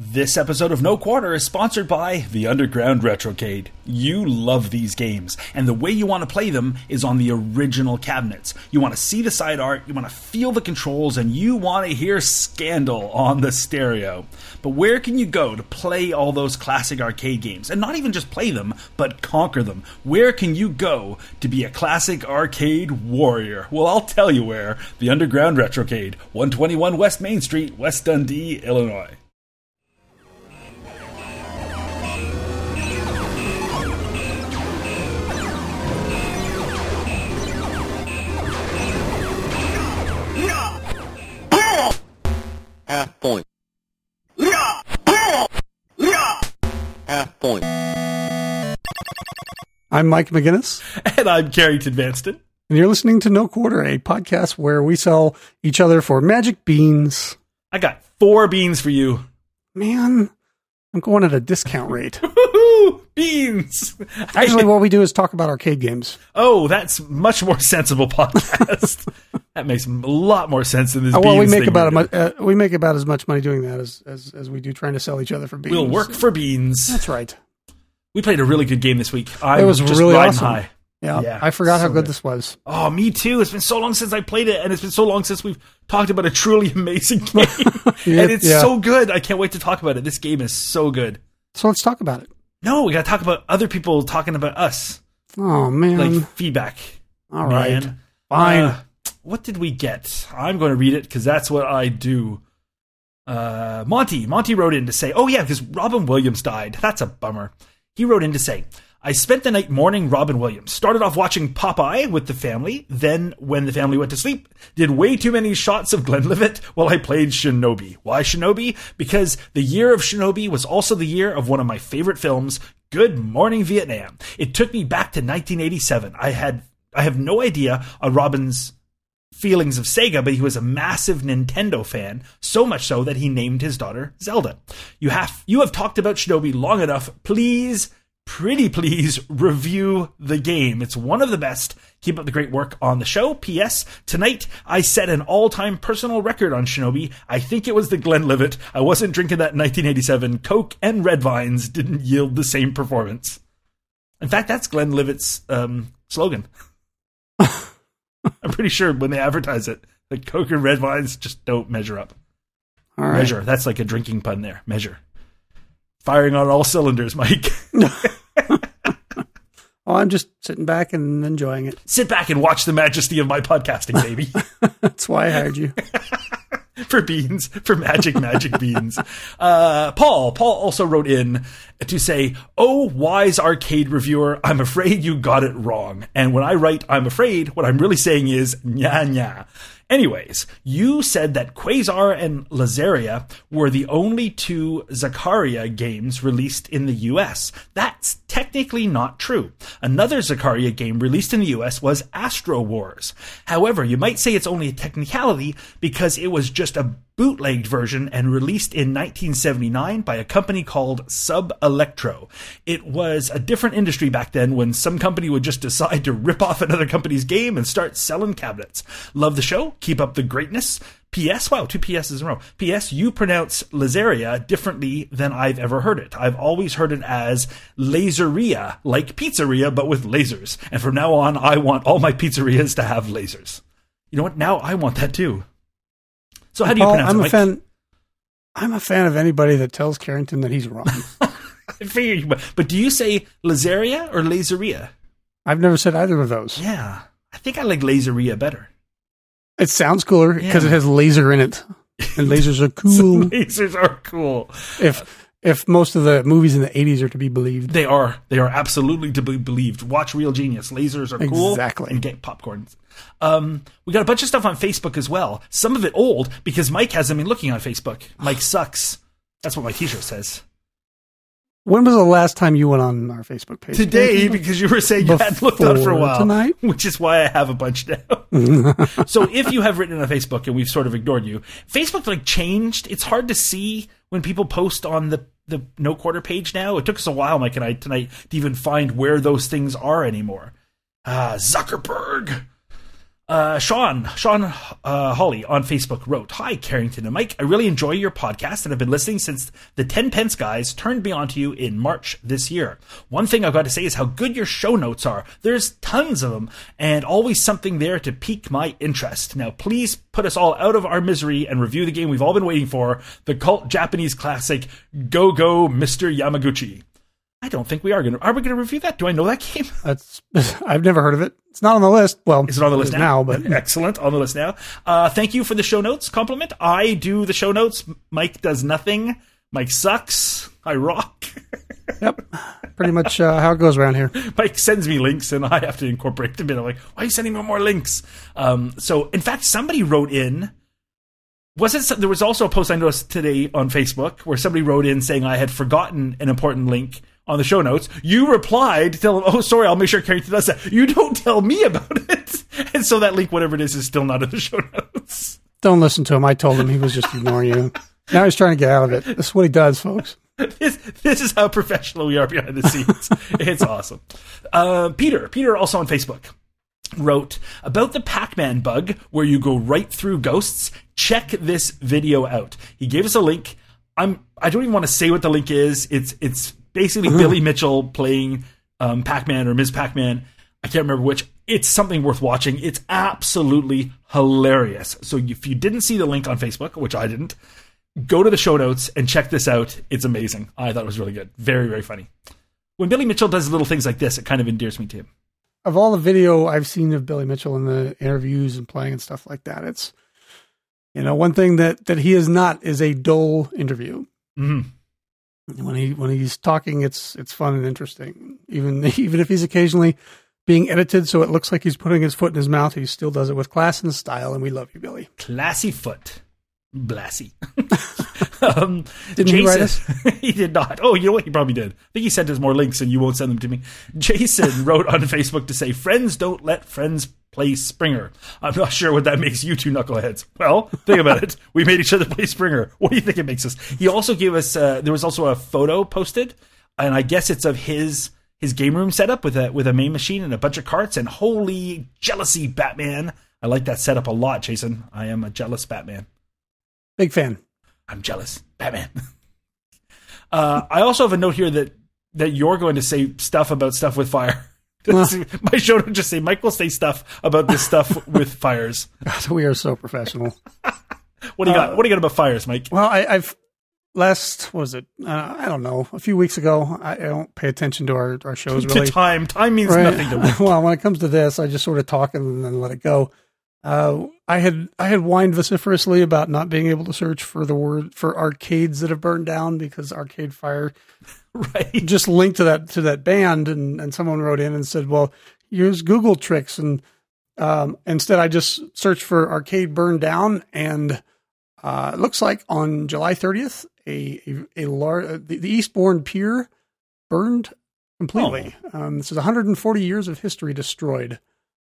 This episode of No Quarter is sponsored by the Underground Retrocade. You love these games, and the way you want to play them is on the original cabinets. You want to see the side art, you want to feel the controls, and you want to hear Scandal on the stereo. But where can you go to play all those classic arcade games? And not even just play them, but conquer them. Where can you go to be a classic arcade warrior? Well, I'll tell you where. The Underground Retrocade, 121 West Main Street, West Dundee, Illinois. Half point. Half point. I'm Mike McGinnis, And I'm Carrington Vanston. and you're listening to No Quarter, a podcast where we sell each other for magic beans. I got four beans for you. Man, I'm going at a discount rate. Beans! Actually, what we do is talk about arcade games. Oh, that's much more sensible podcast. that makes a lot more sense than this. Uh, well, we make about we're mu- uh, we make about as much money doing that as, as as we do trying to sell each other for beans. We'll work for beans. That's right. We played a really good game this week. I It was just really awesome. high. Yeah, Yeah, I forgot how good good. this was. Oh, me too. It's been so long since I played it, and it's been so long since we've talked about a truly amazing game. and it's yeah. so good. I can't wait to talk about it. This game is so good. So let's talk about it. No, we got to talk about other people talking about us, Oh man, like feedback. all right, man. fine. Uh, what did we get? I'm going to read it because that's what I do. Uh, Monty, Monty wrote in to say, "Oh yeah, because Robin Williams died. That's a bummer." He wrote in to say, "I spent the night mourning Robin Williams. Started off watching Popeye with the family. Then, when the family went to sleep, did way too many shots of Glenlivet while I played Shinobi. Why Shinobi? Because the year of Shinobi was also the year of one of my favorite films." Good Morning Vietnam. It took me back to 1987. I had I have no idea on Robin's feelings of Sega, but he was a massive Nintendo fan, so much so that he named his daughter Zelda. You have you have talked about Shinobi long enough. Please, pretty please review the game. It's one of the best. Keep up the great work on the show. P.S. Tonight I set an all-time personal record on Shinobi. I think it was the Glenlivet. I wasn't drinking that 1987 Coke and Red Vines didn't yield the same performance. In fact, that's Glenlivet's um, slogan. I'm pretty sure when they advertise it, the Coke and red vines just don't measure up. all right. Measure. That's like a drinking pun there. Measure. Firing on all cylinders, Mike. Oh, I'm just sitting back and enjoying it. Sit back and watch the majesty of my podcasting, baby. That's why I hired you. for beans, for magic, magic beans. Uh, Paul, Paul also wrote in to say, Oh, wise arcade reviewer, I'm afraid you got it wrong. And when I write, I'm afraid, what I'm really saying is, nya nya. Anyways, you said that Quasar and Lazaria were the only two Zaccaria games released in the US. That's technically not true. Another Zaccaria game released in the US was Astro Wars. However, you might say it's only a technicality because it was just a bootlegged version and released in 1979 by a company called Sub Electro. It was a different industry back then when some company would just decide to rip off another company's game and start selling cabinets. Love the show. Keep up the greatness. P.S. Wow, two P.S.s in a row. P.S. You pronounce Lazaria differently than I've ever heard it. I've always heard it as laseria, like pizzeria, but with lasers. And from now on, I want all my pizzerias to have lasers. You know what? Now I want that too. So how do you Paul, pronounce I'm it? a fan. I'm a fan of anybody that tells Carrington that he's wrong. I figured you would. But do you say laseria or laseria? I've never said either of those. Yeah. I think I like laseria better. It sounds cooler because Yeah. it has laser in it, and lasers are cool. Lasers are cool. if if most of the movies in the '80s are to be believed, They are. They are absolutely to be believed. Watch Real Genius. Lasers are cool. Exactly. And get popcorn. Um, we got a bunch of stuff on Facebook as well. Some of it old because Mike hasn't been looking on Facebook. Mike sucks. That's what my T-shirt says. When was the last time you went on our Facebook page? Today, because you were saying you hadn't looked on for a while. tonight? Which is why I have a bunch now. so if you have written on Facebook and we've sort of ignored you, Facebook like changed. It's hard to see when people post on the the no quarter page now. It took us a while, Mike and I tonight, to even find where those things are anymore. Ah, Zuckerberg. Uh, Sean, Sean uh, Holly on Facebook wrote, Hi, Carrington and Mike. I really enjoy your podcast and have been listening since the 10 Pence guys turned me onto you in March this year. One thing I've got to say is how good your show notes are. There's tons of them and always something there to pique my interest. Now, please put us all out of our misery and review the game we've all been waiting for the cult Japanese classic Go Go Mr. Yamaguchi. I don't think we are going to. Are we going to review that? Do I know that game? That's I've never heard of it. It's not on the list. Well, Is it on the list now? now? But excellent on the list now. Uh, thank you for the show notes compliment. I do the show notes. Mike does nothing. Mike sucks. I rock. yep, pretty much uh, how it goes around here. Mike sends me links and I have to incorporate them in. I'm like, why are you sending me more links? Um, so, in fact, somebody wrote in. Was it? There was also a post I noticed today on Facebook where somebody wrote in saying I had forgotten an important link on the show notes. You replied, to tell him, oh, sorry, I'll make sure Carrington does that. You don't tell me about it. And so that link, whatever it is, is still not in the show notes. Don't listen to him. I told him he was just ignoring you. Now he's trying to get out of it. That's what he does, folks. This, this is how professional we are behind the scenes. it's awesome. Uh, Peter, Peter also on Facebook wrote about the Pac-Man bug where you go right through ghosts. Check this video out. He gave us a link. I'm I don't even want to say what the link is. It's it's basically Billy Mitchell playing um, Pac-Man or Ms. Pac-Man. I can't remember which. It's something worth watching. It's absolutely hilarious. So if you didn't see the link on Facebook, which I didn't, go to the show notes and check this out. It's amazing. I thought it was really good. Very, very funny. When Billy Mitchell does little things like this, it kind of endears me to him. Of all the video I've seen of Billy Mitchell in the interviews and playing and stuff like that, it's you know one thing that that he is not is a dull interview. Mm-hmm. When he when he's talking, it's it's fun and interesting. Even even if he's occasionally being edited so it looks like he's putting his foot in his mouth, he still does it with class and style, and we love you, Billy. Classy foot. Blassy. um, Didn't he write us? he did not. Oh, you know what? He probably did. I think he sent us more links and you won't send them to me. Jason wrote on Facebook to say, Friends don't let friends play Springer. I'm not sure what that makes you two knuckleheads. Well, think about it. We made each other play Springer. What do you think it makes us? He also gave us, uh, there was also a photo posted, and I guess it's of his his game room setup with a with a main machine and a bunch of carts and holy jealousy Batman. I like that setup a lot, Jason. I am a jealous Batman. Big fan. I'm jealous. Batman. uh, I also have a note here that that you're going to say stuff about stuff with fire. My show will just say Mike will say stuff about this stuff with fires. God, we are so professional. What do you got? What do you got about fires, Mike? Well, I, I've last what was it? Uh, I don't know. A few weeks ago, I, I don't pay attention to our, our shows To really. time. Time means Right. nothing to me. well, when it comes to this, I just sort of talk and then let it go. Uh, I had I had whined vociferously about not being able to search for the word for arcades that have burned down because Arcade Fire Right. just linked to that to that band, and and someone wrote in and said, "Well, use Google tricks." And um, instead, I just searched for Arcade Burned Down, and uh, it looks like on July 30th, a a, a lar- the, the Eastbourne Pier burned completely. Um, this is 140 years of history destroyed,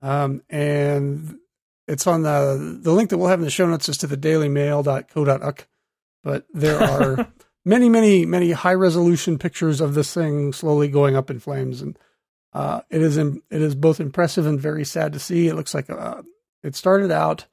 um, and it's on the the link that we'll have in the show notes is to the dailymail.co.uk. But there are many, many, many high resolution pictures of this thing slowly going up in flames, and uh, it is im- it is both impressive and very sad to see. It looks like uh, it started out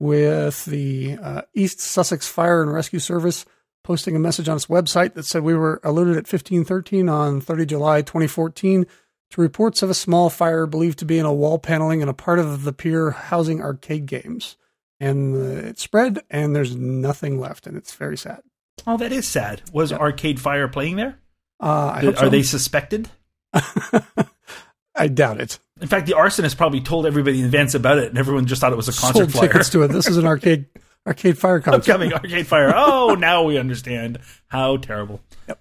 with the uh, East Sussex Fire and Rescue Service posting a message on its website that said we were alerted at 1513 on 30 July 2014 to reports of a small fire believed to be in a wall paneling in a part of the pier housing arcade games. And uh, it spread, and there's nothing left, and it's very sad. Oh, that is sad. Was Arcade Fire playing there? Uh, I Are so. they suspected? I doubt it. In fact, the arsonist probably told everybody in advance about it, and everyone just thought it was a concert Sold flyer. tickets to it. This is an arcade arcade fire concert. Upcoming Arcade Fire. Oh, now we understand how terrible. Yep.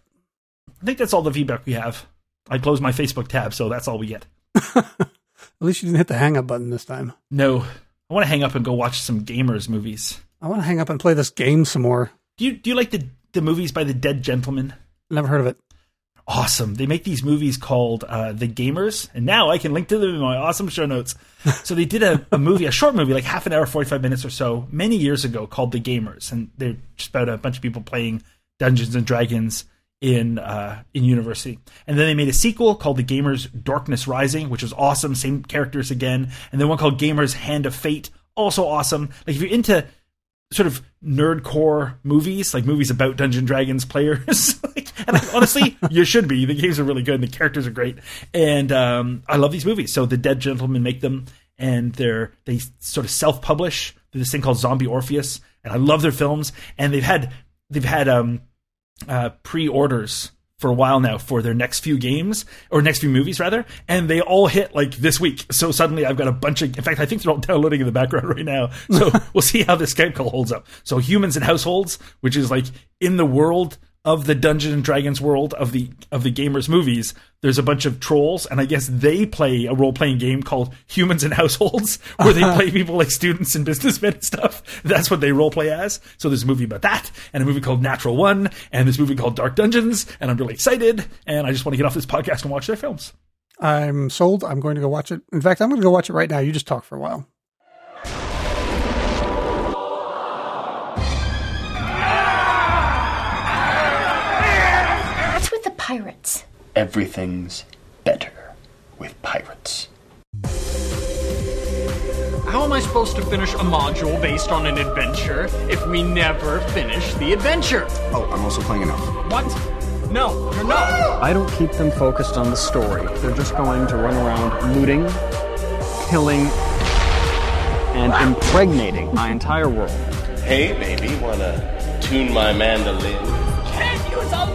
I think that's all the feedback we have. I closed my Facebook tab, so that's all we get. At least you didn't hit the hang up button this time. No, I want to hang up and go watch some gamers movies. I want to hang up and play this game some more. Do you do you like the the movies by the Dead Gentleman? Never heard of it. Awesome. They make these movies called uh, The Gamers, and now I can link to them in my awesome show notes. so they did a, a movie, a short movie, like half an hour, forty five minutes or so, many years ago, called The Gamers, and they're just about a bunch of people playing Dungeons and Dragons in uh, in university. And then they made a sequel called The Gamers Darkness Rising, which was awesome. Same characters again. And then one called Gamers Hand of Fate, also awesome. Like if you're into sort of nerdcore movies, like movies about Dungeon Dragons players. like, and like, honestly, you should be. The games are really good and the characters are great. And um, I love these movies. So the Dead Gentlemen make them, and they're they sort of self publish. Through this thing called Zombie Orpheus, and I love their films. And they've had they've had um, uh, pre orders for a while now for their next few games or next few movies rather, and they all hit like this week. So suddenly I've got a bunch of. In fact, I think they're all downloading in the background right now. So we'll see how this Skype call holds up. So humans and households, which is like in the world of the Dungeons and Dragons world of the of the gamers movies, there's a bunch of trolls, and I guess they play a role playing game called Humans and Households, where they uh-huh. play people like students and businessmen and stuff. That's what they role play as. So there's a movie about that, and a movie called Natural One, and this movie called Dark Dungeons, and I'm really excited, and I just want to get off this podcast and watch their films. I'm sold. I'm going to go watch it. In fact, I'm going to go watch it right now. You just talk for a while. Pirates? Everything's better with pirates. How am I supposed to finish a module based on an adventure if we never finish the adventure? Oh, I'm also playing enough. What? No, you're not. I don't keep them focused on the story. They're just going to run around looting, killing, and impregnating my entire world. Hey, baby, wanna tune my mandolin?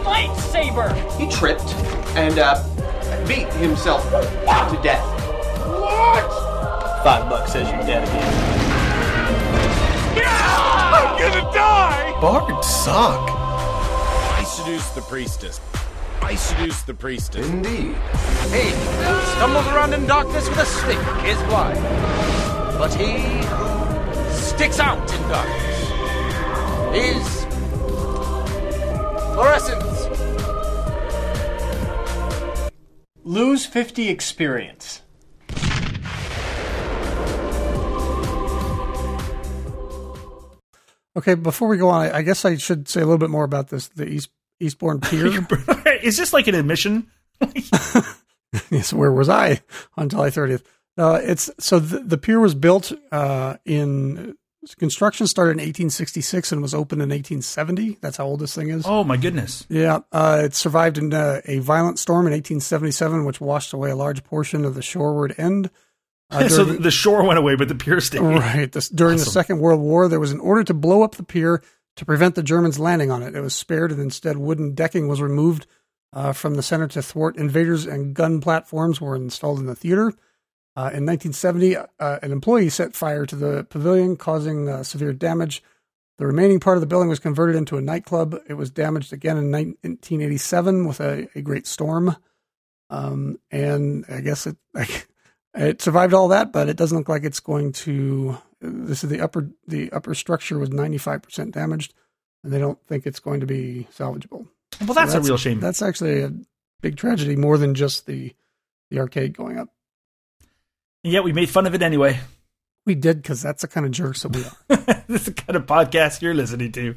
Can't use a lightsaber. He tripped and uh, beat himself to death. What? Five bucks says you're dead again. I'm gonna die. Bards suck. I seduced the priestess. I seduced the priestess. Indeed. He who stumbles around in darkness with a stick is blind. But he who sticks out in darkness is fluorescent. Lose 50 experience. Okay, before we go on, I, I guess I should say a little bit more about this the East Eastbourne Pier. is this like an admission? yes, where was I on July 30th? Uh, it's so the, the pier was built uh, in construction started in 1866 and was opened in 1870. That's how old this thing is. Oh my goodness! Yeah, uh, it survived in uh, a violent storm in 1877, which washed away a large portion of the shoreward end. Uh, so the shore went away, but the pier stayed. Right. This, during awesome. the Second World War, there was an order to blow up the pier to prevent the Germans landing on it. It was spared, and instead, wooden decking was removed uh, from the center to thwart invaders, and gun platforms were installed in the theater. Uh, in 1970, uh, an employee set fire to the pavilion, causing uh, severe damage. The remaining part of the building was converted into a nightclub. It was damaged again in 1987 with a, a great storm. Um, and I guess it, it survived all that, but it doesn't look like it's going to. This is the upper the upper structure was 95 percent damaged, and they don't think it's going to be salvageable. Well, so that's, that's, a real shame. That's actually a big tragedy, more than just the the arcade going up. And yet we made fun of it anyway. We did because that's the kind of jerks that we are. this is the kind of podcast you're listening to.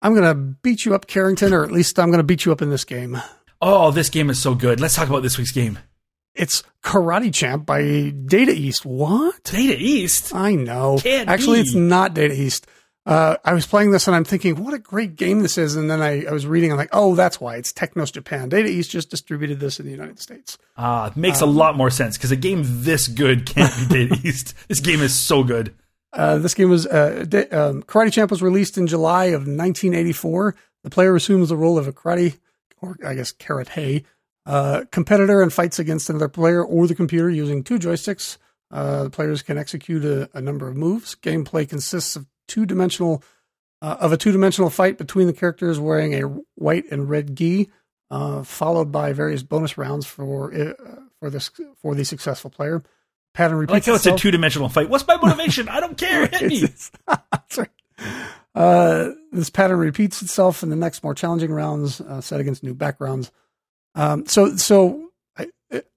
I'm going to beat you up, Carrington, or at least I'm going to beat you up in this game. Oh, this game is so good. Let's talk about this week's game. It's Karate Champ by Data East. What? Data East? I know. Can't Actually, be. it's not Data East. Uh, I was playing this and I'm thinking, what a great game this is. And then I, I was reading, I'm like, oh, that's why it's Technos Japan. Data East just distributed this in the United States. Ah, uh, makes um, a lot more sense because a game this good can't be Data East. This game is so good. Uh, this game was uh, um, Karate Champ was released in July of 1984. The player assumes the role of a karate, or I guess karate, uh, competitor and fights against another player or the computer using two joysticks. Uh, the players can execute a, a, number of moves. Gameplay consists of two dimensional uh, of a two dimensional fight between the characters wearing a white and red gi, uh, followed by various bonus rounds for uh, for this for the successful player. Pattern repeats. I like how it's a two dimensional fight. What's my motivation? I don't care. Hit me. right. uh, this pattern repeats itself in the next more challenging rounds, uh, set against new backgrounds. Um, so, so I, it,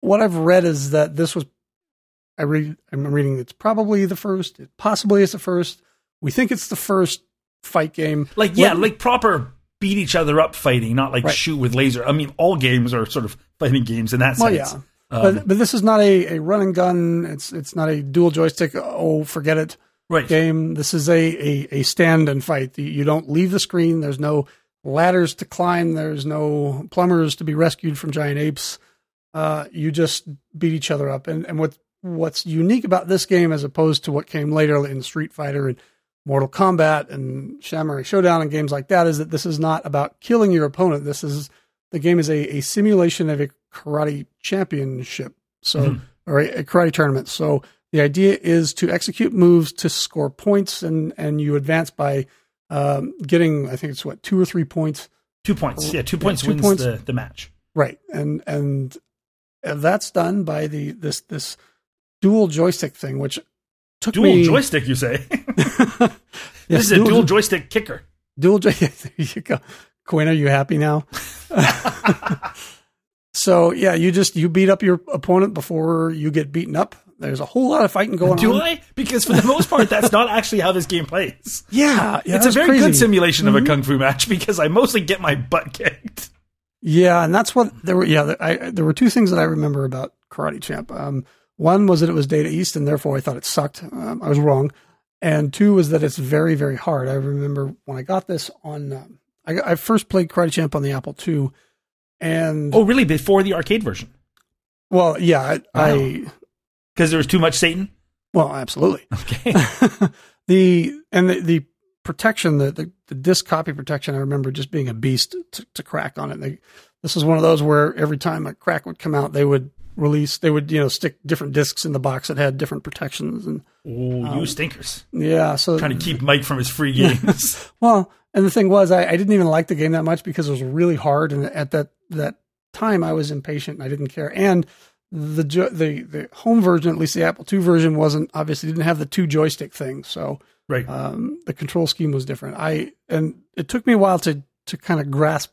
what I've read is that this was I read, I'm reading it's probably the first, it possibly is the first. We think it's the first fight game. Like, yeah, like proper beat each other up fighting, not like Right. shoot with laser. I mean, all games are sort of fighting games in that Well, sense. yeah. Um, but but this is not a, a run and gun. It's it's not a dual joystick. Oh, forget it. Right. Game. This is a, a, a stand and fight. You- You don't leave the screen. There's no ladders to climb. There's no plumbers to be rescued from giant apes. Uh, you just beat each other up. And and what what's unique about this game as opposed to what came later in Street Fighter and Mortal Kombat and Samurai Showdown and games like that is that this is not about killing your opponent. This is the game is a, a simulation of a karate championship, so or a, a karate tournament. So the idea is to execute moves to score points, and and you advance by um, getting I think it's what two or three points, two points. Yeah, two Yeah, points two wins points. The, the match. right? And and that's done by the this this dual joystick thing, which took Dual me joystick, you say? Yes, this is a dual joystick kicker. Dual joystick. There you go. Quinn, are you happy now? so yeah, you just you beat up your opponent before you get beaten up. There's a whole lot of fighting going Do on. I? Because for the most part, that's not actually how this game plays. Yeah, yeah, it's a very crazy. Mm-hmm. good simulation of a kung fu match because I mostly get my butt kicked. Yeah, and that's what there were. Yeah, I, there were two things that I remember about Karate Champ. Um, one was that it was Data East, and therefore I thought it sucked. Um, I was wrong. And two was that it's very, very hard. I remember when I got this on. Um, I, I first played Karate Champ on the Apple II, and Oh, really? Before the arcade version? well, yeah, I, Because there was too much Satan? well, absolutely. Okay. the and the, the protection, the, the the disk copy protection, I remember just being a beast to, to crack on it. They, this was one of those where every time a crack would come out, they would release, they would you know stick different discs in the box that had different protections, and Oh, you stinkers. yeah, so Trying to keep Mike from his free games. well, and the thing was, I, I didn't even like the game that much because it was really hard, and at that that time, I was impatient and I didn't care. And the the the home version, at least the Apple II version, wasn't obviously didn't have the two joystick thing, so right. um, the control scheme was different. I and it took me a while to to kind of grasp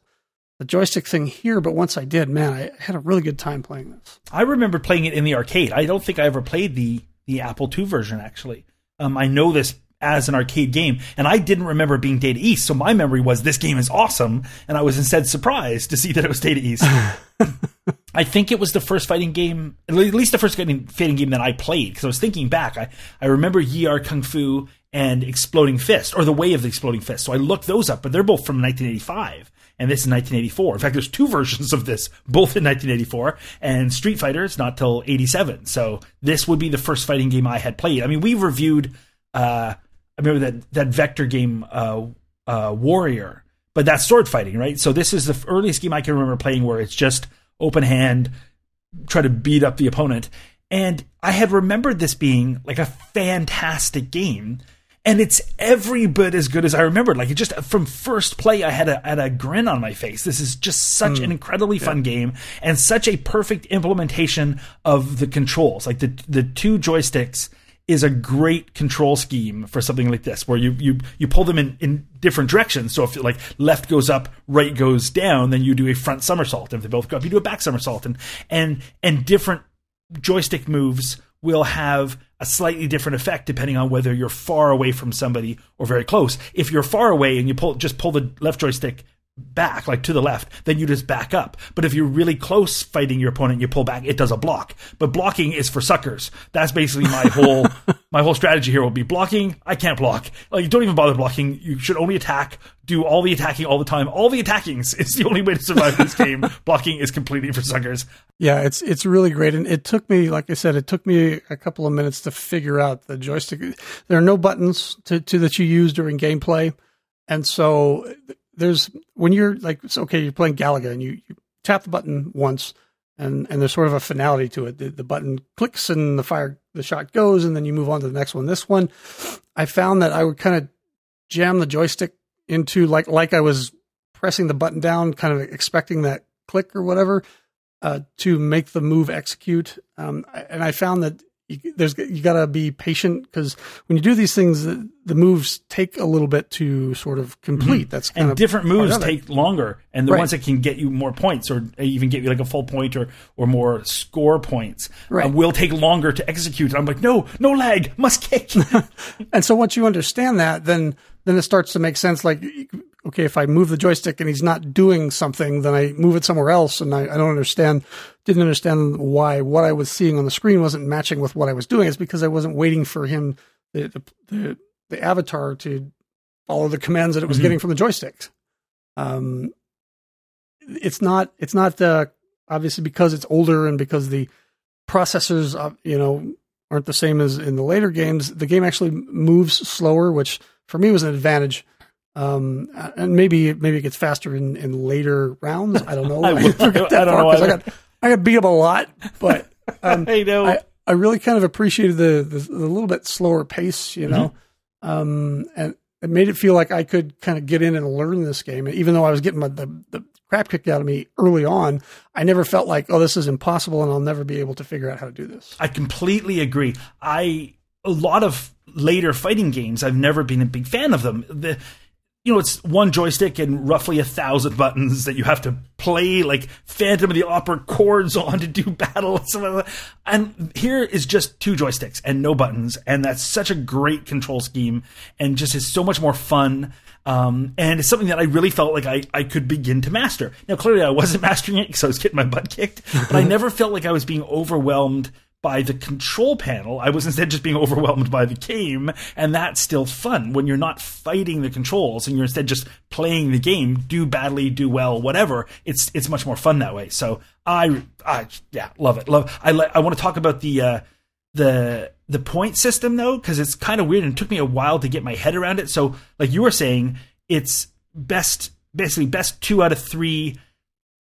the joystick thing here, but once I did, man, I had a really good time playing this. I remember playing it in the arcade. I don't think I ever played the the Apple II version actually. Um, I know this as an arcade game, and I didn't remember being Data East, so my memory was this game is awesome, and I was instead surprised to see that it was Data East. I think it was the first fighting game, at least the first fighting fighting game that I played. Because I was thinking back, I, I remember Yie Ar Kung Fu and Exploding Fist, or The Way of the Exploding Fist. So I looked those up, but they're both from 1985, and this is 1984. In fact, there's two versions of this, both in 1984, and Street Fighter is not till 87. So this would be the first fighting game I had played. I mean, we reviewed, uh, I remember that that vector game, uh, uh, Warrior, but that's sword fighting, right? So this is the earliest game I can remember playing where it's just open hand, try to beat up the opponent. And I had remembered this being like a fantastic game. And it's every bit as good as I remembered. Like it just from first play, I had a had a grin on my face. This is just such mm. an incredibly fun game and such a perfect implementation of the controls. Like the the two joysticks is a great control scheme for something like this, where you you you pull them in in different directions. So if like left goes up, right goes down, then you do a front somersault. If they both go up, you do a back somersault, and and and different joystick moves will have a slightly different effect depending on whether you're far away from somebody or very close. If you're far away and you pull just pull the left joystick back like to the left then you just back up. But if you're really close fighting your opponent you pull back it does a block. But blocking is for suckers. That's basically my whole my whole strategy here will be blocking i can't block. Like don't even bother blocking. You should only attack do all the attacking all the time. All the attackings is the only way to survive this game. Blocking is completely for suckers. Yeah, it's it's really great, and it took me, like I said, it took me a couple of minutes to figure out the joystick. There are no buttons to, to that you use during gameplay, and so there's when you're like, it's okay, you're playing Galaga, and you, you tap the button once, and and there's sort of a finality to it. The, the button clicks, and the fire, the shot goes, and then you move on to the next one. This one, I found that I would kind of jam the joystick into like like I was pressing the button down, kind of expecting that click or whatever uh, to make the move execute. Um, and I found that you, there's you got to be patient because when you do these things, the, the moves take a little bit to sort of complete. That's and different moves take longer and the Right. ones that can get you more points or even get you like a full point or or more score points Right. uh, will take longer to execute and i'm like no no lag must kick And so once you understand that, then then it starts to make sense. Like okay, if I move the joystick and he's not doing something, then I move it somewhere else, and I, I don't understand, didn't understand why what I was seeing on the screen wasn't matching with what I was doing. It's because I wasn't waiting for him, the the the, avatar, to follow the commands that it was Mhm. getting from the joysticks. Um, it's not it's not uh, obviously because it's older and because the processors uh, you know aren't the same as in the later games. The game actually moves slower, which for me was an advantage. Um, and maybe maybe it gets faster in, in later rounds. I don't know. I got I don't know 'cause I got I got beat up a lot, but um, I know. I, I really kind of appreciated the, the the little bit slower pace, you know, um, and it made it feel like I could kind of get in and learn this game. And Even though I was getting my, the the crap kicked out of me early on, I never felt like, oh, this is impossible, and I'll never be able to figure out how to do this. I completely agree. I a lot of later fighting games, I've never been a big fan of them. The you know, it's one joystick and roughly a thousand buttons that you have to play like Phantom of the Opera chords on to do battle and stuff like that. And here is just two joysticks and no buttons, and that's such a great control scheme and just is so much more fun. Um, and it's something that I really felt like I, I could begin to master. Now, clearly, I wasn't mastering it because I was getting my butt kicked, but I never felt like I was being overwhelmed by the control panel. I was instead just being overwhelmed by the game, and that's still fun when you're not fighting the controls and you're instead just playing the game. Do badly, do well, whatever. It's it's much more fun that way. So I, I yeah, love it. Love. I I want to talk about the. Uh, the the point system though because it's kind of weird and it took me a while to get my head around it so like you were saying it's best basically best two out of three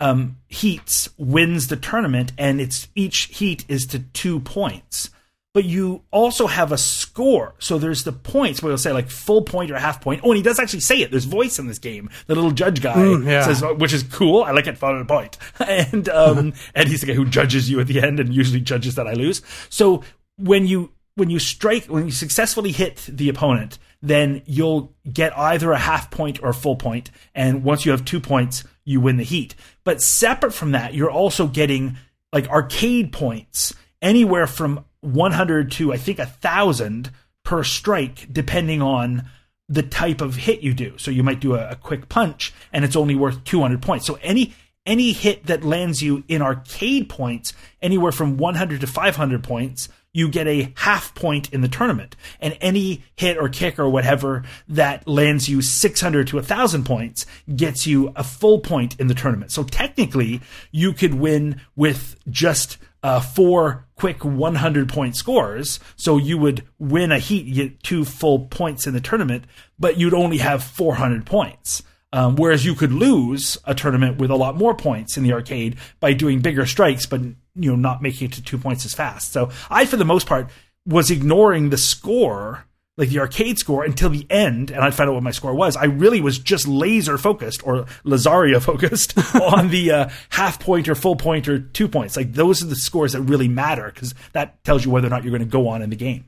um, heats wins the tournament and it's each heat is to two points. But you also have a score. So there's the points where you'll say like full point or half point. Oh and he does actually say it. There's voice in this game. The little judge guy Mm, yeah. says which is cool. I like it. For the point and um and he's the guy who judges you at the end and usually judges that i lose. So when you when you strike when you successfully hit the opponent then you'll get either a half point or a full point. And once you have two points you win the heat but separate from that you're also getting like arcade points anywhere from 100 to i think a thousand per strike depending on the type of hit you do. So you might do a, a quick punch and it's only worth 200 points. So any any hit that lands you in arcade points anywhere from 100 to 500 points you get a half point in the tournament. And any hit or kick or whatever that lands you 600 to 1000 points gets you a full point in the tournament. So technically you could win with just uh, four quick 100 point scores. So you would win a heat get two full points in the tournament but you'd only have 400 points um, whereas you could lose a tournament with a lot more points in the arcade by doing bigger strikes, but you know not making it to two points as fast. So I, for the most part, was ignoring the score, like the arcade score, until the end, and I'd find out what my score was. I really was just laser focused or Lazaria focused on the uh, half point or full point or two points. Like those are the scores that really matter because that tells you whether or not you're going to go on in the game.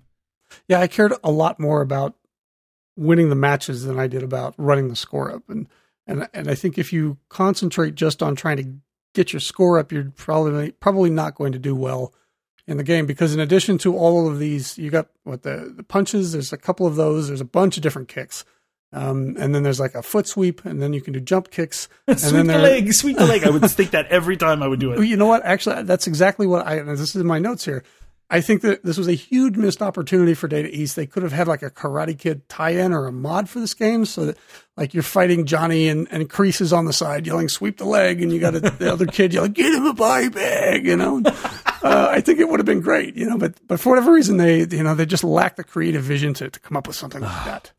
Yeah, I cared a lot more about winning the matches than I did about running the score up. And and and I think if you concentrate just on trying to get your score up, you're probably probably not going to do well in the game because in addition to all of these, you got what the the punches. There's a couple of those. There's a bunch of different kicks. Um, and then there's like a foot sweep, and then you can do jump kicks. And sweep then the leg, sweep the leg. I would think that every time I would do it. you know what? Actually, that's exactly what I. This is in my notes here. I think that this was a huge missed opportunity for Data East. They could have had like a Karate Kid tie-in or a mod for this game, so that like you're fighting Johnny and and Kreese is on the side yelling "sweep the leg," and you got a, the other kid yelling "get him a body bag," you know. Uh, I think it would have been great, you know, but but for whatever reason they you know they just lack the creative vision to to come up with something like that.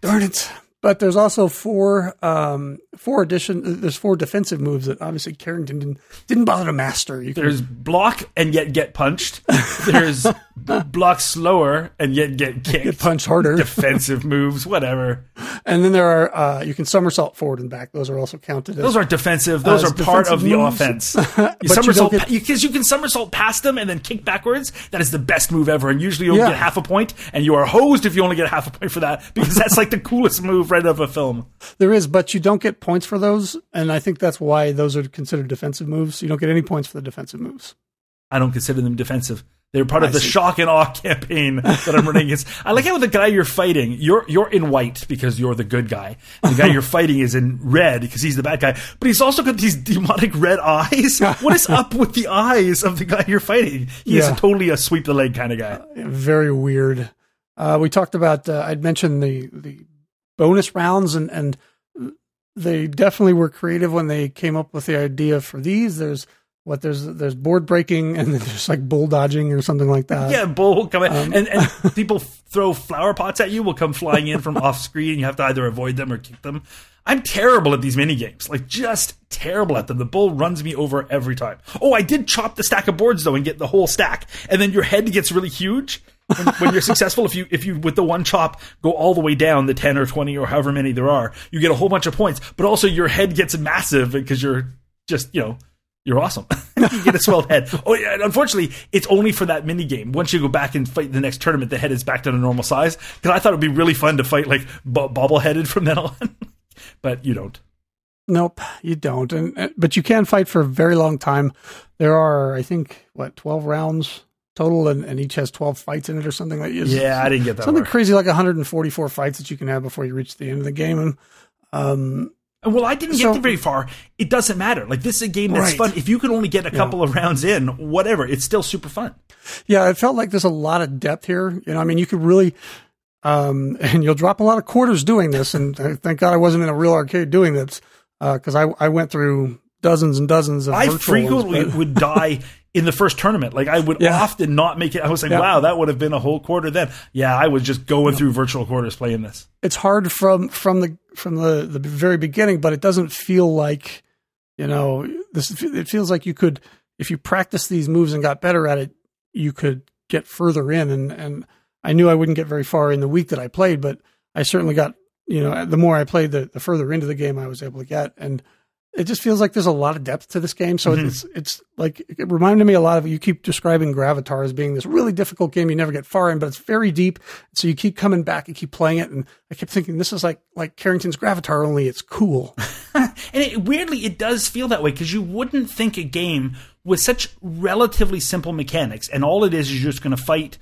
Darn it. But there's also four um, four addition. There's four defensive moves that obviously Carrington didn't didn't bother to master. You can, There's block and yet get punched. There's block slower and yet get kicked. get punched harder, Defensive moves, whatever. and then there are uh, you can somersault forward and back. Those are also counted. As, Those aren't defensive. Those are part of the moves. offense. You you somersault don't get- because you, can somersault past them and then kick backwards. That is the best move ever. And usually you'll Yeah. get half a point, and you are hosed if you only get half a point for that because that's like the coolest move right out of a film. there is, but you don't get points for those, and I think that's why those are considered defensive moves. You don't get any points for the defensive moves. I don't consider them defensive. They're part of the see. shock and awe campaign that I'm running against. I like how the guy you're fighting, you're you're in white because you're the good guy. The guy you're fighting is in red because he's the bad guy. But he's also got these demonic red eyes. What is up with the eyes of the guy you're fighting? He is Yeah. totally a sweep the leg kind of guy. very weird. Uh, we talked about. Uh, I'd mentioned the the bonus rounds, and and they definitely were creative when they came up with the idea for these. There's what there's there's board breaking, and there's like bull dodging or something like that. Yeah, bull will come in, Um, and, and people throw flower pots at you. Will come flying in from off screen. And you have to either avoid them or kick them. I'm terrible at these mini games, like just terrible at them. The bull runs me over every time. Oh, I did chop the stack of boards though and get the whole stack, and then your head gets really huge when, when you're successful. If you if you with the one chop go all the way down the ten or twenty or however many there are, you get a whole bunch of points. But also your head gets massive because you're just you know you're awesome. you get a swelled head. Oh, yeah, unfortunately, it's only for that mini game. Once you go back and fight the next tournament, the head is back to the normal size. Because I thought it would be really fun to fight like bo- bobble-headed from then on, but you don't. Nope, you don't. And uh, but you can fight for a very long time. There are, I think, what twelve rounds total, and, and each has twelve fights in it or something like that. Yeah, I didn't get that. something far. crazy like 144 fights that you can have before you reach the end of the game. And um, Well, I didn't So- get very far. It doesn't matter. Like this is a game that's Right. fun. If you can only get a couple of rounds in, whatever, it's still super fun. yeah, it felt like there's a lot of depth here. You know, I mean, you could really, um, and you'll drop a lot of quarters doing this. And uh, thank God I wasn't in a real arcade doing this because I I went through dozens and dozens of. I frequently ones, would die in the first tournament. Like I would Yeah. often not make it. I was like, Yeah. wow, that would have been a whole quarter then. Yeah, I was just going through virtual quarters playing this. it's hard from from the from the the very beginning, but it doesn't feel like you know this. It feels like you could if you practice these moves and got better at it, you could get further in. And and I knew I wouldn't get very far in the week that I played, but I certainly got you know the more I played, the the further into the game I was able to get and. It just feels like there's a lot of depth to this game. So mm-hmm. it's it's like it reminded me a lot of you keep describing Gravitar as being this really difficult game you never get far in, but it's very deep. So you keep coming back and keep playing it. And I kept thinking this is like like Carrington's Gravitar, only it's cool. And it, weirdly, it does feel that way because you wouldn't think a game with such relatively simple mechanics, and all it is is you're just going to fight,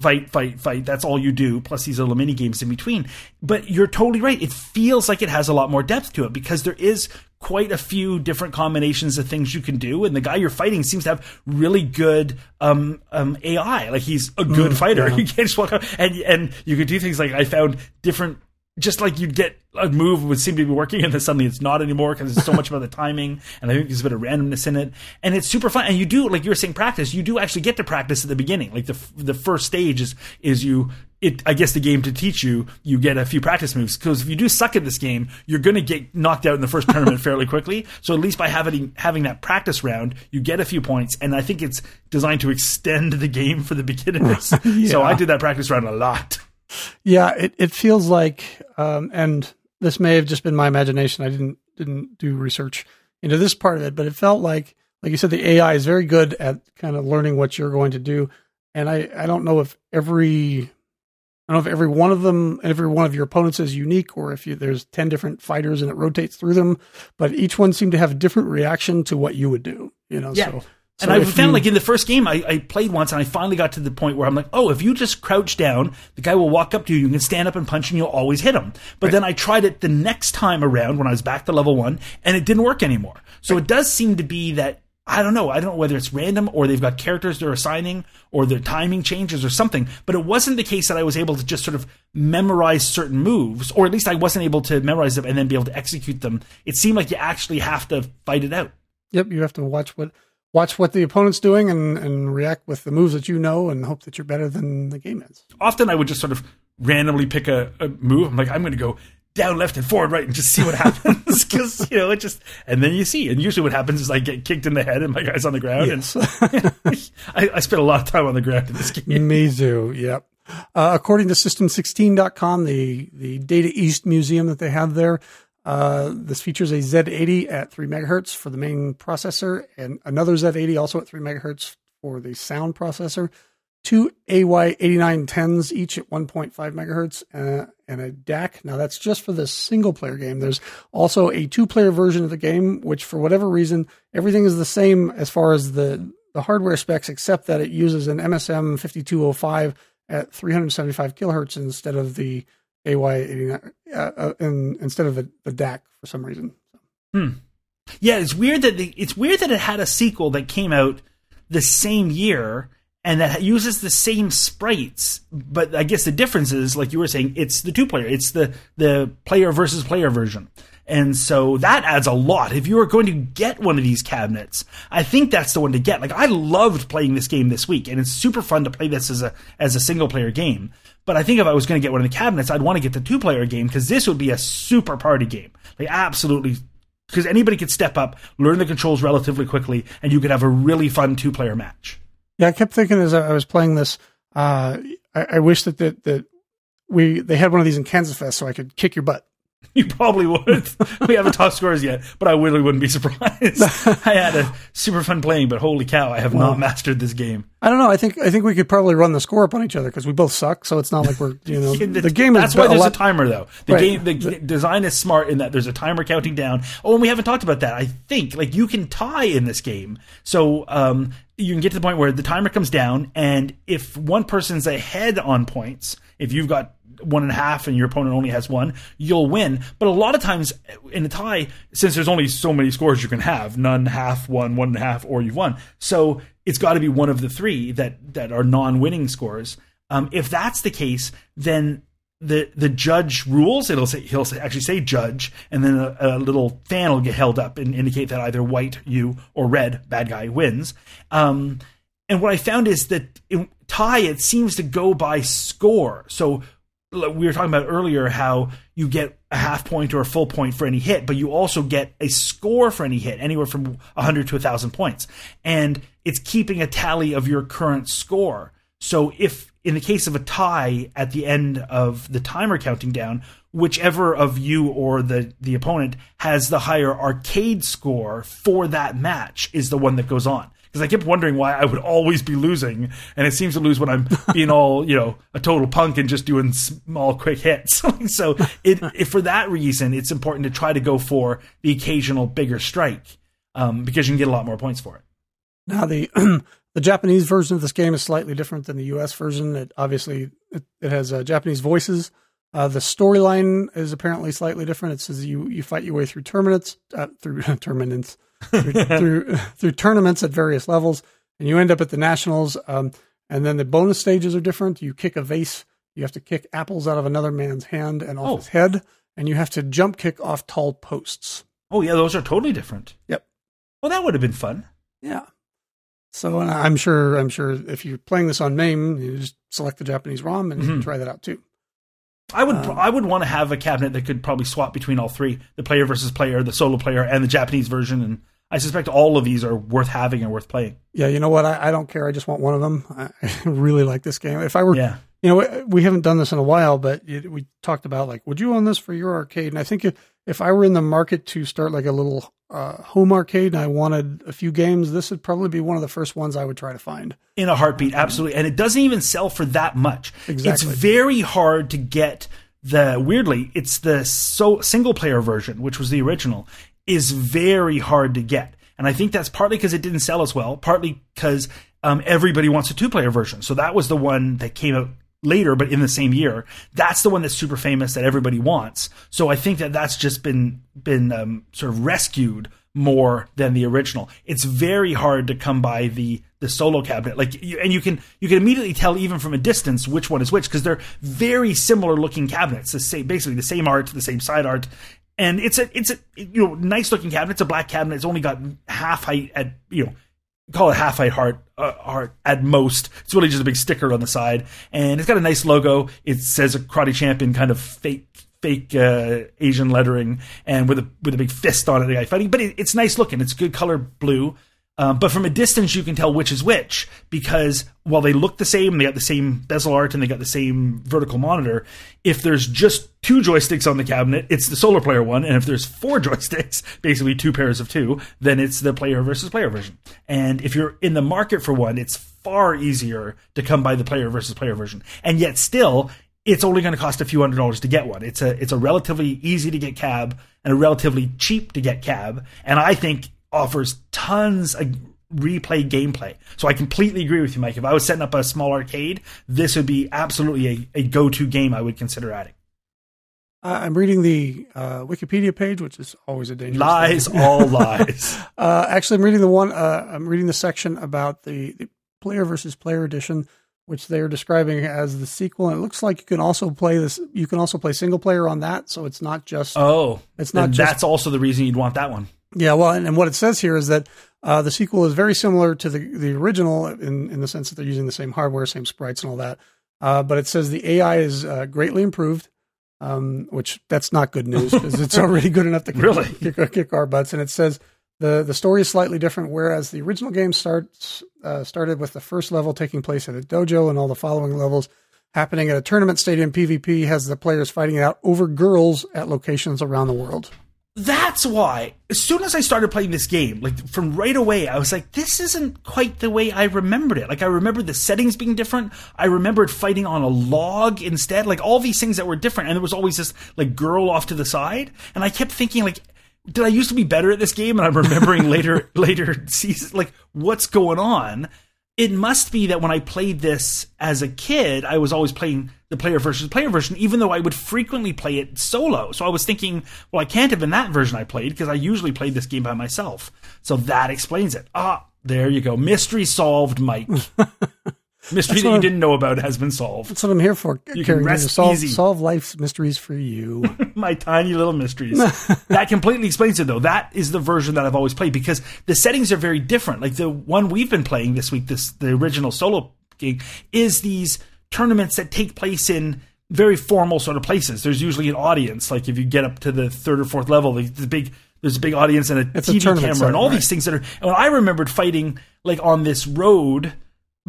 fight, fight, fight. That's all you do. Plus these little mini games in between. But you're totally right. It feels like it has a lot more depth to it because there is quite a few different combinations of things you can do, and the guy you're fighting seems to have really good um, um, AI. Like he's a good fighter. You can't just walk up and and you could do things like I found different just like you'd get a move would seem to be working and then suddenly it's not anymore because there's so much about the timing and I think there's a bit of randomness in it. And it's super fun. And you do like you were saying practice. You do actually get to practice at the beginning. Like the the first stage is is you it I guess the game to teach you you get a few practice moves. Because if you do suck at this game you're going to get knocked out in the first tournament fairly quickly. So at least by having having that practice round you get a few points. And I think it's designed to extend the game for the beginners. So I did that practice round a lot yeah, it, it feels like, um, and this may have just been my imagination. I didn't didn't do research into this part of it, but it felt like, like you said, the AI is very good at kind of learning what you're going to do. And I, I don't know if every I don't know if every one of them, every one of your opponents is unique, or if you, there's ten different fighters and it rotates through them. But each one seemed to have a different reaction to what you would do. You know, Yeah. so, And I found you- like in the first game, I, I played once and I finally got to the point where I'm like, oh, if you just crouch down, the guy will walk up to you, you can stand up and punch and you'll always hit him. But then I tried it the next time around when I was back to level one and it didn't work anymore. So it does seem to be that, I don't know, I don't know whether it's random or they've got characters they're assigning or their timing changes or something, but it wasn't the case that I was able to just sort of memorize certain moves, or at least I wasn't able to memorize them and then be able to execute them. It seemed like you actually have to fight it out. Yep, you have to watch what watch what the opponent's doing and, and react with the moves that you know and hope that you're better than the game is. often I would just sort of randomly pick a, a move. I'm like, I'm going to go down, left, and forward, right, and just see what happens. Because you know, it just and then you see. And usually, what happens is I get kicked in the head, and my guy's on the ground. Yes. And I, I spent a lot of time on the ground in this game. Me too. Yep. Uh, according to System16.com, the the Data East Museum that they have there, uh, this features a Z80 at three megahertz for the main processor, and another Z80 also at three megahertz for the sound processor. Two AY8910s each at 1.5 megahertz, uh, and a DAC. Now that's just for the single player game. There's also a two player version of the game, which for whatever reason, everything is the same as far as the the hardware specs, except that it uses an MSM 5205 at 375 kilohertz instead of the AY89, uh, uh, in, instead of the, the DAC for some reason. Hmm. Yeah, it's weird that the, it's weird that it had a sequel that came out the same year and that uses the same sprites, but I guess the difference is, like you were saying, it's the two player, it's the the player versus player version. And so that adds a lot. If you are going to get one of these cabinets, I think that's the one to get. Like I loved playing this game this week, and it's super fun to play this as a as a single player game. But I think if I was going to get one of the cabinets, I'd want to get the two player game because this would be a super party game. Like absolutely, because anybody could step up, learn the controls relatively quickly, and you could have a really fun two player match. Yeah, I kept thinking as I was playing this, uh, I, I wish that, that that we they had one of these in Kansas Fest so I could kick your butt. You probably would. we haven't talked scores yet, but I really wouldn't be surprised. I had a super fun playing, but holy cow, I have well, not mastered this game. I don't know. I think I think we could probably run the score up on each other because we both suck. So it's not like we're you know the, the game. That's is why there's a, a timer though. The right. game the, the design is smart in that there's a timer counting down. Oh, and we haven't talked about that. I think like you can tie in this game, so um, you can get to the point where the timer comes down, and if one person's ahead on points, if you've got one and a half and your opponent only has one, you'll win. But a lot of times in a tie, since there's only so many scores you can have, none, half, one, one and a half, or you've won. So it's got to be one of the three that that are non-winning scores. Um, if that's the case, then the the judge rules. It'll say he'll actually say judge, and then a, a, little fan will get held up and indicate that either white you or red bad guy wins. Um, and what I found is that in tie it seems to go by score. So we were talking about earlier how you get a half point or a full point for any hit, but you also get a score for any hit, anywhere from 100 to 1,000 points. And it's keeping a tally of your current score. So if in the case of a tie at the end of the timer counting down, whichever of you or the, the opponent has the higher arcade score for that match is the one that goes on because I kept wondering why I would always be losing, and it seems to lose when I'm being all you know a total punk and just doing small quick hits. so it, if for that reason, it's important to try to go for the occasional bigger strike um, because you can get a lot more points for it. Now the the Japanese version of this game is slightly different than the U.S. version. It obviously it, it has uh, Japanese voices. Uh, the storyline is apparently slightly different. It says you you fight your way through tournaments, uh, through tournaments, through, through, through tournaments at various levels, and you end up at the nationals. Um, and then the bonus stages are different. You kick a vase. You have to kick apples out of another man's hand and off oh. his head, and you have to jump kick off tall posts. Oh yeah, those are totally different. Yep. Well, that would have been fun. Yeah. So I'm sure I'm sure if you're playing this on MAME, you just select the Japanese ROM and mm-hmm. try that out too. I would um, I would want to have a cabinet that could probably swap between all three: the player versus player, the solo player, and the Japanese version. And I suspect all of these are worth having and worth playing. Yeah, you know what? I, I don't care. I just want one of them. I really like this game. If I were, yeah. You know, we haven't done this in a while, but it, we talked about like, would you own this for your arcade? And I think if, if I were in the market to start like a little uh, home arcade and I wanted a few games, this would probably be one of the first ones I would try to find. In a heartbeat, absolutely. And it doesn't even sell for that much. Exactly. It's very hard to get the weirdly, it's the so single player version, which was the original, is very hard to get. And I think that's partly because it didn't sell as well, partly because um, everybody wants a two player version. So that was the one that came out later, but in the same year. That's the one that's super famous that everybody wants. So I think that that's just been been um, sort of rescued more than the original. It's very hard to come by the the solo cabinet. Like, and you can you can immediately tell even from a distance which one is which because they're very similar looking cabinets. The same, basically the same art, the same side art, and it's a it's a you know nice looking cabinet. It's a black cabinet. It's only got half height at you know call it half height heart uh, heart at most. It's really just a big sticker on the side, and it's got a nice logo. It says a karate champion kind of fake fake uh, Asian lettering and with a with a big fist on it, the guy fighting. But it, it's nice looking. It's good color blue. Um, but from a distance, you can tell which is which because while they look the same, they got the same bezel art and they got the same vertical monitor. If there's just two joysticks on the cabinet, it's the solar player one, and if there's four joysticks, basically two pairs of two, then it's the player versus player version. And if you're in the market for one, it's far easier to come by the player versus player version. And yet, still, it's only going to cost a few hundred dollars to get one. It's a it's a relatively easy to get cab and a relatively cheap to get cab, and I think offers tons of replay gameplay. So I completely agree with you, Mike. If I was setting up a small arcade, this would be absolutely a, a go to game I would consider adding. Uh, I'm reading the uh, Wikipedia page, which is always a dangerous Lies, all lies. Uh, actually, I'm reading the one. Uh, I'm reading the section about the, the player versus player edition, which they are describing as the sequel. And it looks like you can also play this. You can also play single player on that, so it's not just. Oh, It's not just- that's also the reason you'd want that one. Yeah, well, and, and what it says here is that uh, the sequel is very similar to the the original in in the sense that they're using the same hardware, same sprites, and all that. Uh, but it says the AI is uh, greatly improved, um, which that's not good news because it's already good enough to kick, Really? kick, kick our butts. And it says the the story is slightly different, whereas the original game starts uh, started with the first level taking place at a dojo, and all the following levels happening at a tournament stadium. PvP has the players fighting it out over girls at locations around the world. That's why, as soon as I started playing this game, like from right away, I was like, this isn't quite the way I remembered it. Like, I remembered the settings being different. I remembered fighting on a log instead. Like, all these things that were different. And there was always this, like, girl off to the side. And I kept thinking, like, did I used to be better at this game? And I'm remembering later, later seasons, like, what's going on? It must be that when I played this as a kid, I was always playing the player versus player version, even though I would frequently play it solo. So I was thinking, well, I can't have been that version I played because I usually played this game by myself. So that explains it. Ah, there you go. Mystery solved, Mike. Mystery that you what- didn't know about has been solved. That's what I'm here for. You can rest solve, easy. solve life's mysteries for you. my tiny little mysteries. that completely explains it though. That is the version that I've always played because the settings are very different. Like the one we've been playing this week, this the original solo game, is these tournaments that take place in very formal sort of places. There's usually an audience. Like if you get up to the third or fourth level, the, the big there's a big audience and a It's TV tournament camera and all right. these things that are. And when I remembered fighting like on this road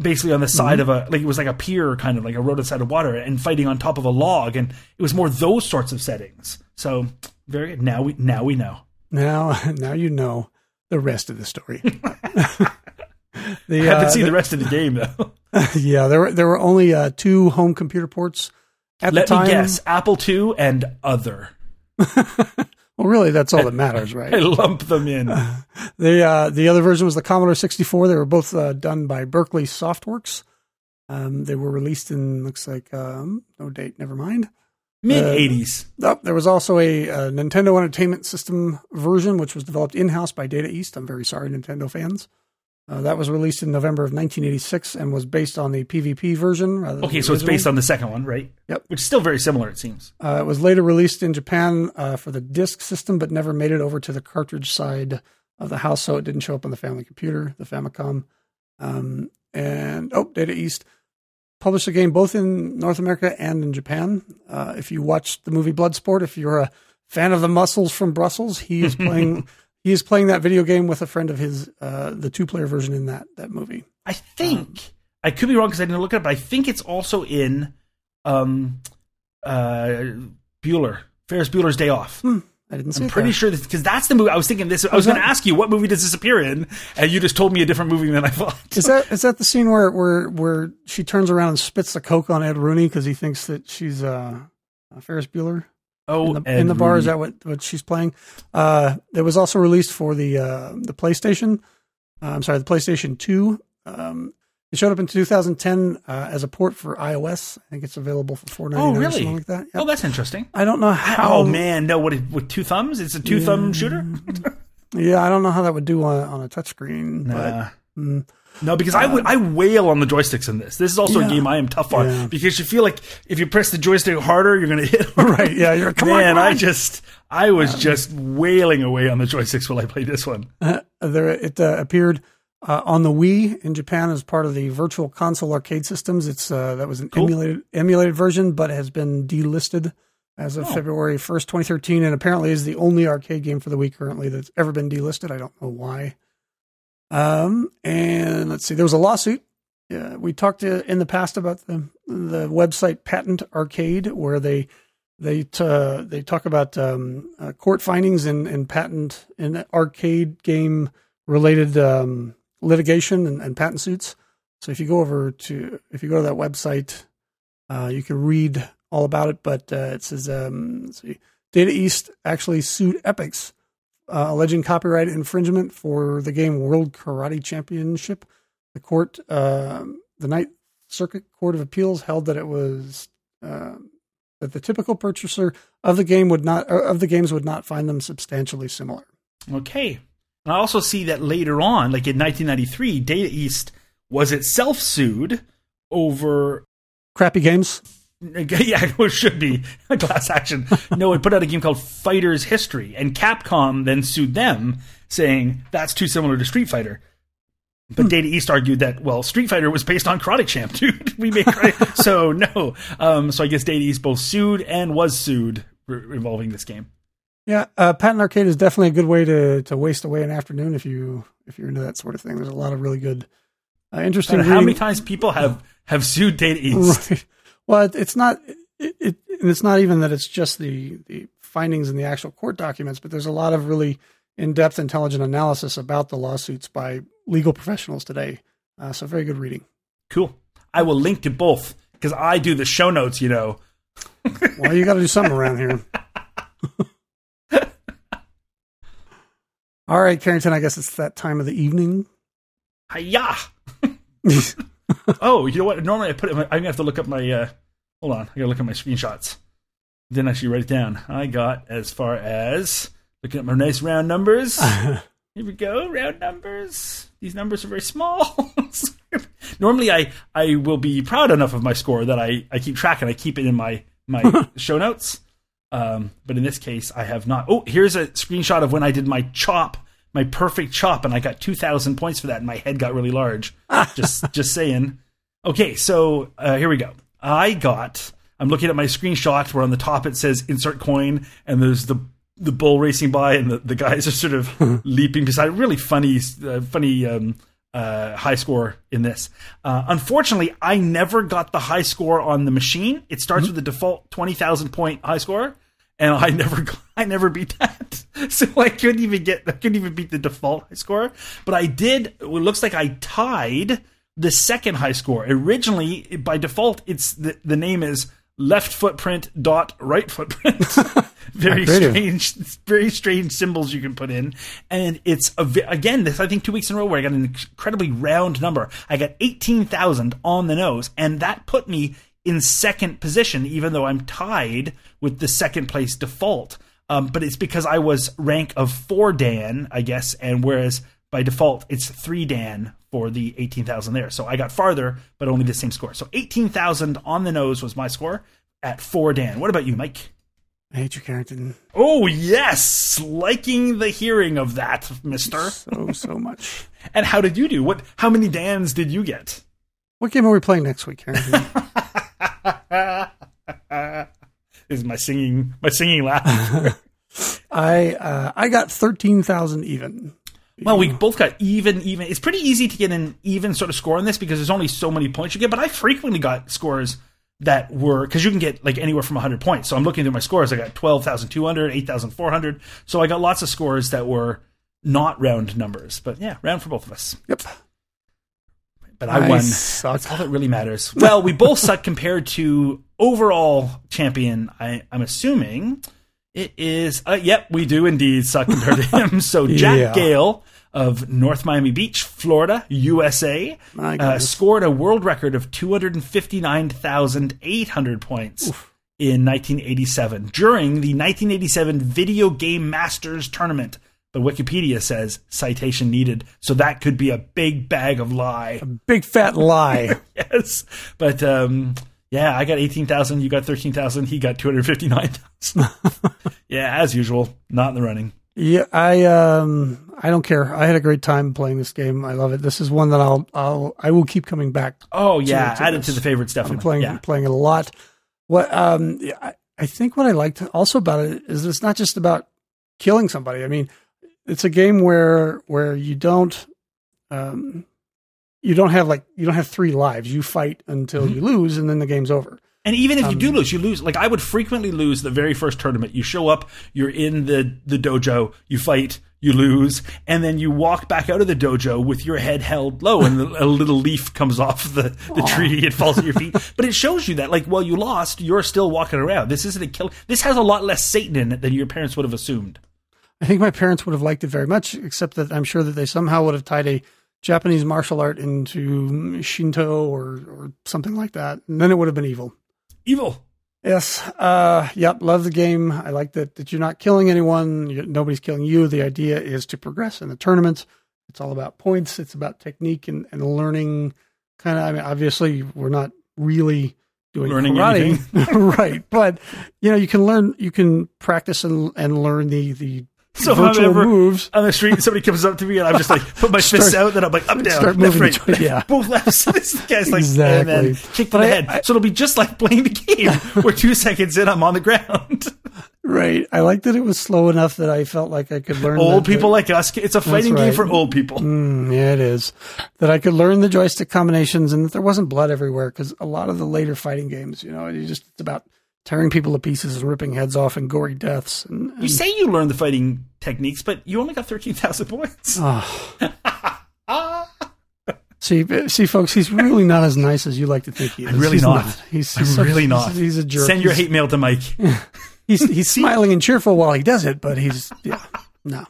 basically on the side Mm-hmm. of a like it was like a pier kind of like a road outside of water and fighting on top of a log and it was more those sorts of settings so very good now we now we know now, now you know the rest of the story. the, i haven't uh, seen the rest of the game though yeah, there were there were only uh, two home computer ports at let the time. me guess apple ii and other Well, really, that's all that matters, right? i lump them in the uh, the other version was the Commodore 64. They were both uh, done by Berkeley Softworks. Um, they were released in looks like um, no date. Never mind. mid 80s Oh, there was also a, uh Nintendo Entertainment System version, which was developed in house by Data East. I'm very sorry, Nintendo fans. Uh, that was released in November of 1986 and was based on the PvP version. Rather than okay so it's based on the second one right Yep. which is still very similar it seems Uh, it was later released in Japan uh, for the disk system, but never made it over to the cartridge side of the house, so it didn't show up on the family computer, the Famicom. Um, and oh, Data East published the game both in North America and in Japan. Uh, if you watch the movie Bloodsport, if you're a fan of the muscles from Brussels, he is playing. He is playing that video game with a friend of his, uh, the two-player version in that that movie. i think i could be wrong because i didn't look it up but i think it's also in um uh bueller ferris bueller's day off I didn't see I'm pretty there. sure because that's the movie I was thinking. This I was going to ask you what movie does this appear in, and you just told me a different movie than I thought. Is that is that the scene where where where she turns around and spits the coke on Ed Rooney because he thinks that she's uh, uh, Ferris Bueller oh, in the, in the bar? Is that what, what she's playing? Uh, it was also released for the uh, the PlayStation. Uh, I'm sorry, the PlayStation Two. Um, it showed up in 2010 uh, as a port for iOS. I think it's available for 4.99 Oh, or really? something like that. Oh, that's interesting. I don't know how. oh man, no! What with two thumbs? It's a two thumb shooter. Yeah, I don't know how that would do on, on a touchscreen. Nah. mm. No, because I would I wail on the joysticks in this. This is also Yeah. a game I am tough on Yeah. because you feel like if you press the joystick harder, you're going to hit. Right? Yeah, you're come on, Man, come I just I was just wailing away on the joysticks while I played this one. Uh, there it uh, appeared uh, on the Wii in Japan as part of the Virtual Console arcade systems. It's uh, that was an Cool. emulated emulated version, but has been delisted as Oh. of February first, twenty thirteen, and apparently is the only arcade game for the Wii currently that's ever been delisted. I don't know why. Um, and let's see, there was a lawsuit. Uh, we talked uh, in the past about the the website Patent Arcade, where they they t- uh, they talk about um, uh, court findings and, and patent and arcade game related um, litigation and, and patent suits. So if you go over to if you go to that website, you can read all about it. But it says um, see, Data East actually sued Epyx uh, alleging copyright infringement for the game World Karate Championship. The court, uh, the Ninth Circuit Court of Appeals, held that it was uh, that the typical purchaser of the game would not uh, of the games would not find them substantially similar. Okay. And I also see that later on, like in 1993, Data East was itself sued over Crappy games. yeah, it should be a class action. No, it put out a game called Fighter's History, and Capcom then sued them, saying that's too similar to Street Fighter. But Data East argued that well, Street Fighter was based on Karate Champ, dude. We made karate. so no. Um, so I guess Data East both sued and was sued re- involving this game. Yeah, uh, Patent Arcade is definitely a good way to to waste away an afternoon if you if you're into that sort of thing. There's a lot of really good, uh, interesting. How many times people have have sued Data East? Right. Well, it, it's not. It, it, and it's not even that it's just the the findings in the actual court documents, but there's a lot of really in depth, intelligent analysis about the lawsuits by legal professionals today. Uh, so very good reading. Cool. I will link to both because I do the show notes. You know. Well, you got to do something around here. All right, Carrington. I guess it's that time of the evening. Hiya! oh, you know what? Normally I put it. my- I'm gonna have to look up my. Uh, hold on, I gotta look at my screenshots. Didn't actually write it down. I got as far as looking at my nice round numbers. Here we go, round numbers. These numbers are very small. Normally, I I will be proud enough of my score that I I keep track and I keep it in my my show notes. Um, but in this case, I have not. Oh, here's a screenshot of when I did my chop, my perfect chop, and I got two thousand points for that, and my head got really large. just, just saying. Okay, so uh, here we go. I got. I'm looking at my screenshot where on the top it says "insert coin," and there's the the bull racing by, and the, the guys are sort of leaping beside. Really funny, uh, funny. Um, uh, high score in this. Uh, unfortunately, I never got the high score on the machine. It starts with the default twenty thousand point high score, and I never, I never beat that. So I couldn't even get, I couldn't even beat the default high score. But I did. It looks like I tied the second high score. Originally, by default, it's the the name is left footprint dot right footprint. very strange, very strange symbols you can put in, and it's a, again this I think two weeks in a row where I got an incredibly round number. I got eighteen thousand on the nose, and that put me in second position, even though I'm tied with the second place default. Um, but it's because I was rank of four Dan, I guess, and whereas by default it's three Dan for the eighteen thousand there. So I got farther, but only the same score. So eighteen thousand on the nose was my score at four Dan. What about you, Mike? I hate you, Carrington, Oh yes, liking the hearing of that, Mister. so so much. And how did you do? What? How many Dans did you get? What game are we playing next week, Carrington? This is my singing, my singing laugh. I uh, I got thirteen thousand even. well, we both got even, even. It's pretty easy to get an even sort of score on this because there's only so many points you get. But I frequently got scores that were because you can get like anywhere from 100 points. So I'm looking through my scores. I got 12,200, 8,400. So I got lots of scores that were not round numbers. But yeah, round for both of us. Yep. But I, I won. suck. That's all that really matters. Well, we both suck compared to overall champion. I, I'm assuming it is. Uh, yep, we do indeed suck compared to him. So Jack Yeah. Gale of North Miami Beach, Florida, USA, uh, scored a world record of 259,800 points. In 1987, during the 1987 Video Game Masters Tournament, but Wikipedia says citation needed, so that could be a big bag of lie. A big fat lie. yes. But um, yeah, I got 18,000. You got 13,000. He got 259,000. yeah, as usual, not in the running. yeah, I um I don't care. I had a great time playing this game. I love it. This is one that I'll I'll I will keep coming back. Oh, yeah. to Added this. to the favorites, I'm definitely. playing yeah. playing it a lot. What um I, I think what I liked also about it is it's not just about killing somebody. I mean, it's a game where where you don't um you don't have like you don't have three lives. You fight until Mm-hmm. you lose, and then the game's over. And even if you Um, do lose, you lose. Like I would frequently lose the very first tournament. You show up, you're in the the dojo, you fight, you lose, and then you walk back out of the dojo with your head held low, and a little leaf comes off the the tree It falls at your feet. But it shows you that, like, well, you lost, you're still walking around. This isn't a kill. This has a lot less Satan in it than your parents would have assumed. I think my parents would have liked it very much, except that I'm sure that they somehow would have tied a Japanese martial art into Shinto or, or something like that. And then it would have been evil. Evil. Yes. Uh, yep. Love the game. I like that, that you're not killing anyone. you nobody's killing you. The idea is to progress in the tournament. It's all about points. It's about technique and, and learning. Kind of. I mean, obviously, we're not really doing Learning karate, right? But you know, you can learn. You can practice and and learn the the So if virtual I'm ever moves. on the street, somebody comes up to me and I'm just like put my fists out, then I'm like up down, start left, moving right, between- yeah. both lefts. this guy's like Exactly. and then kick to the I- head. I- so it'll be just like playing the game, where two seconds in I'm on the ground. Right. I like that it was slow enough that I felt like I could learn. old people like us, it's a fighting game for old people. Mm, yeah, it is. That I could learn the joystick combinations and that there wasn't blood everywhere because a lot of the later fighting games, you know, you just it's about tearing people to pieces and ripping heads off and gory deaths. And, and You say you learned the fighting techniques, but you only got thirteen thousand points. Oh. see, uh, see, folks, he's really not as nice as you like to think he is. I'm really He's not. He's, I'm he's such- really not. He's, he's a jerk. Send your He's- hate mail to Mike. He's he's smiling and cheerful while he does it, but he's yeah, no.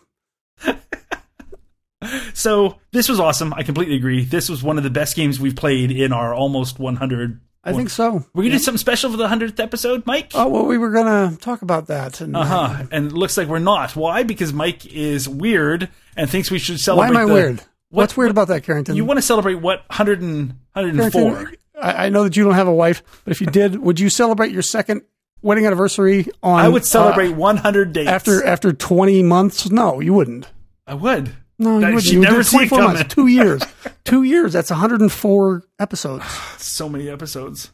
So this was awesome. I completely agree. This was one of the best games we've played in our almost 100. I think so. We're gonna do something special for the 100th episode, Mike. Oh well, we were gonna talk about that. And Uh huh. And it looks like we're not. Why? Because Mike is weird and thinks we should celebrate. why am I the- weird? What- What's weird about that, Carrington? You want to celebrate what 100 and, 104? Carrington, I, I know that you don't have a wife, but if you did, would you celebrate your second wedding anniversary on? I would celebrate uh, 100 days after after twenty months. No, you wouldn't. I would. No, you That- she'd You never see it 24 coming. months, two years, two years. That's 104 episodes. So many episodes.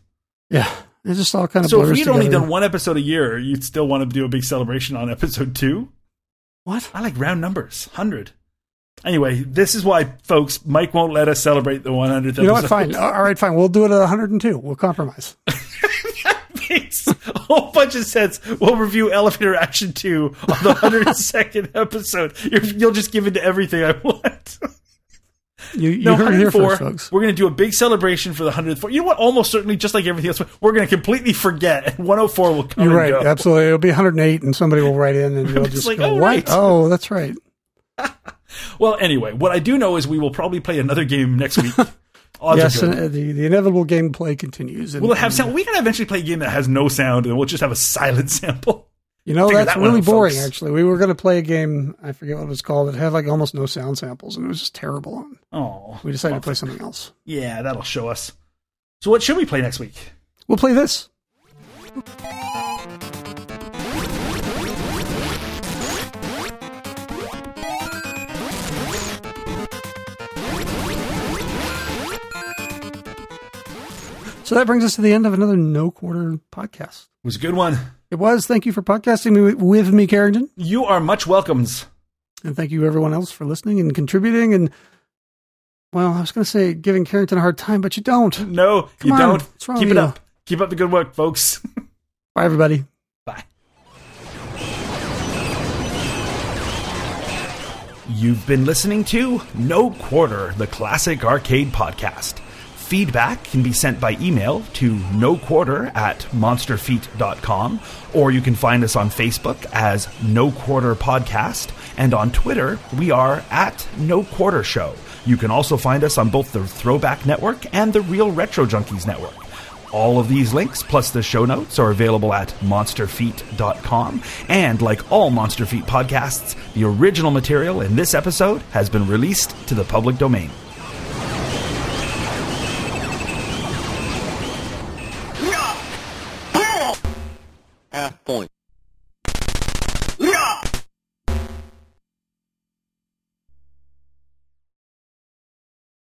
Yeah, it just all kind of. So if we'd only done one episode a year, you'd still want to do a big celebration on episode two. what? I like round numbers, 100. Anyway, this is why, folks, Mike won't let us celebrate the 100th. You know what? Fine. All right, fine. We'll do it at 102. We'll compromise. makes a whole bunch of sense. We'll review Elevator Action 2 on the 102nd episode. You're, you'll just give in to everything I want. You, you No, heard it here first, folks. We're going to do a big celebration for the 104. You know what? Almost certainly, just like everything else, we're going to completely forget. And 104 will come You're right. go. Absolutely. It'll be 108, and somebody will write in, and you'll just like, go, oh, "What? right." Oh, that's right." Well, anyway, what I do know is we will probably play another game next week. Odds yes, are and good. uh, the the inevitable gameplay continues. And, Will it have sound? We can eventually play a game that has no sound, and we'll just have a silent sample. You know, Figure that's that really out, boring. folks. Actually, we were going to play a game. I forget what it was called. It had like almost no sound samples, and it was just terrible. Oh, We decided to play something else. yeah, that'll show us. So, what should we play next week? We'll play this. So that brings us to the end of another No Quarter podcast. It was a good one. It was. Thank you for podcasting me with me, Carrington. You are much welcomes. And thank you, everyone else, for listening and contributing. And, well, I was going to say giving Carrington a hard time, but you don't. No, Come you on. don't. What's wrong Keep it you? up. Keep up the good work, folks. Bye, everybody. Bye. You've been listening to No Quarter, the classic arcade podcast. Feedback can be sent by email to no quarter at monsterfeet.com, or you can find us on Facebook as No Quarter Podcast, and on Twitter, we are at No Quarter Show. You can also find us on both the Throwback Network and the Real Retro Junkies Network. All of these links, plus the show notes, are available at monsterfeet.com. And like all Monster Feet podcasts, the original material in this episode has been released to the public domain. Half point.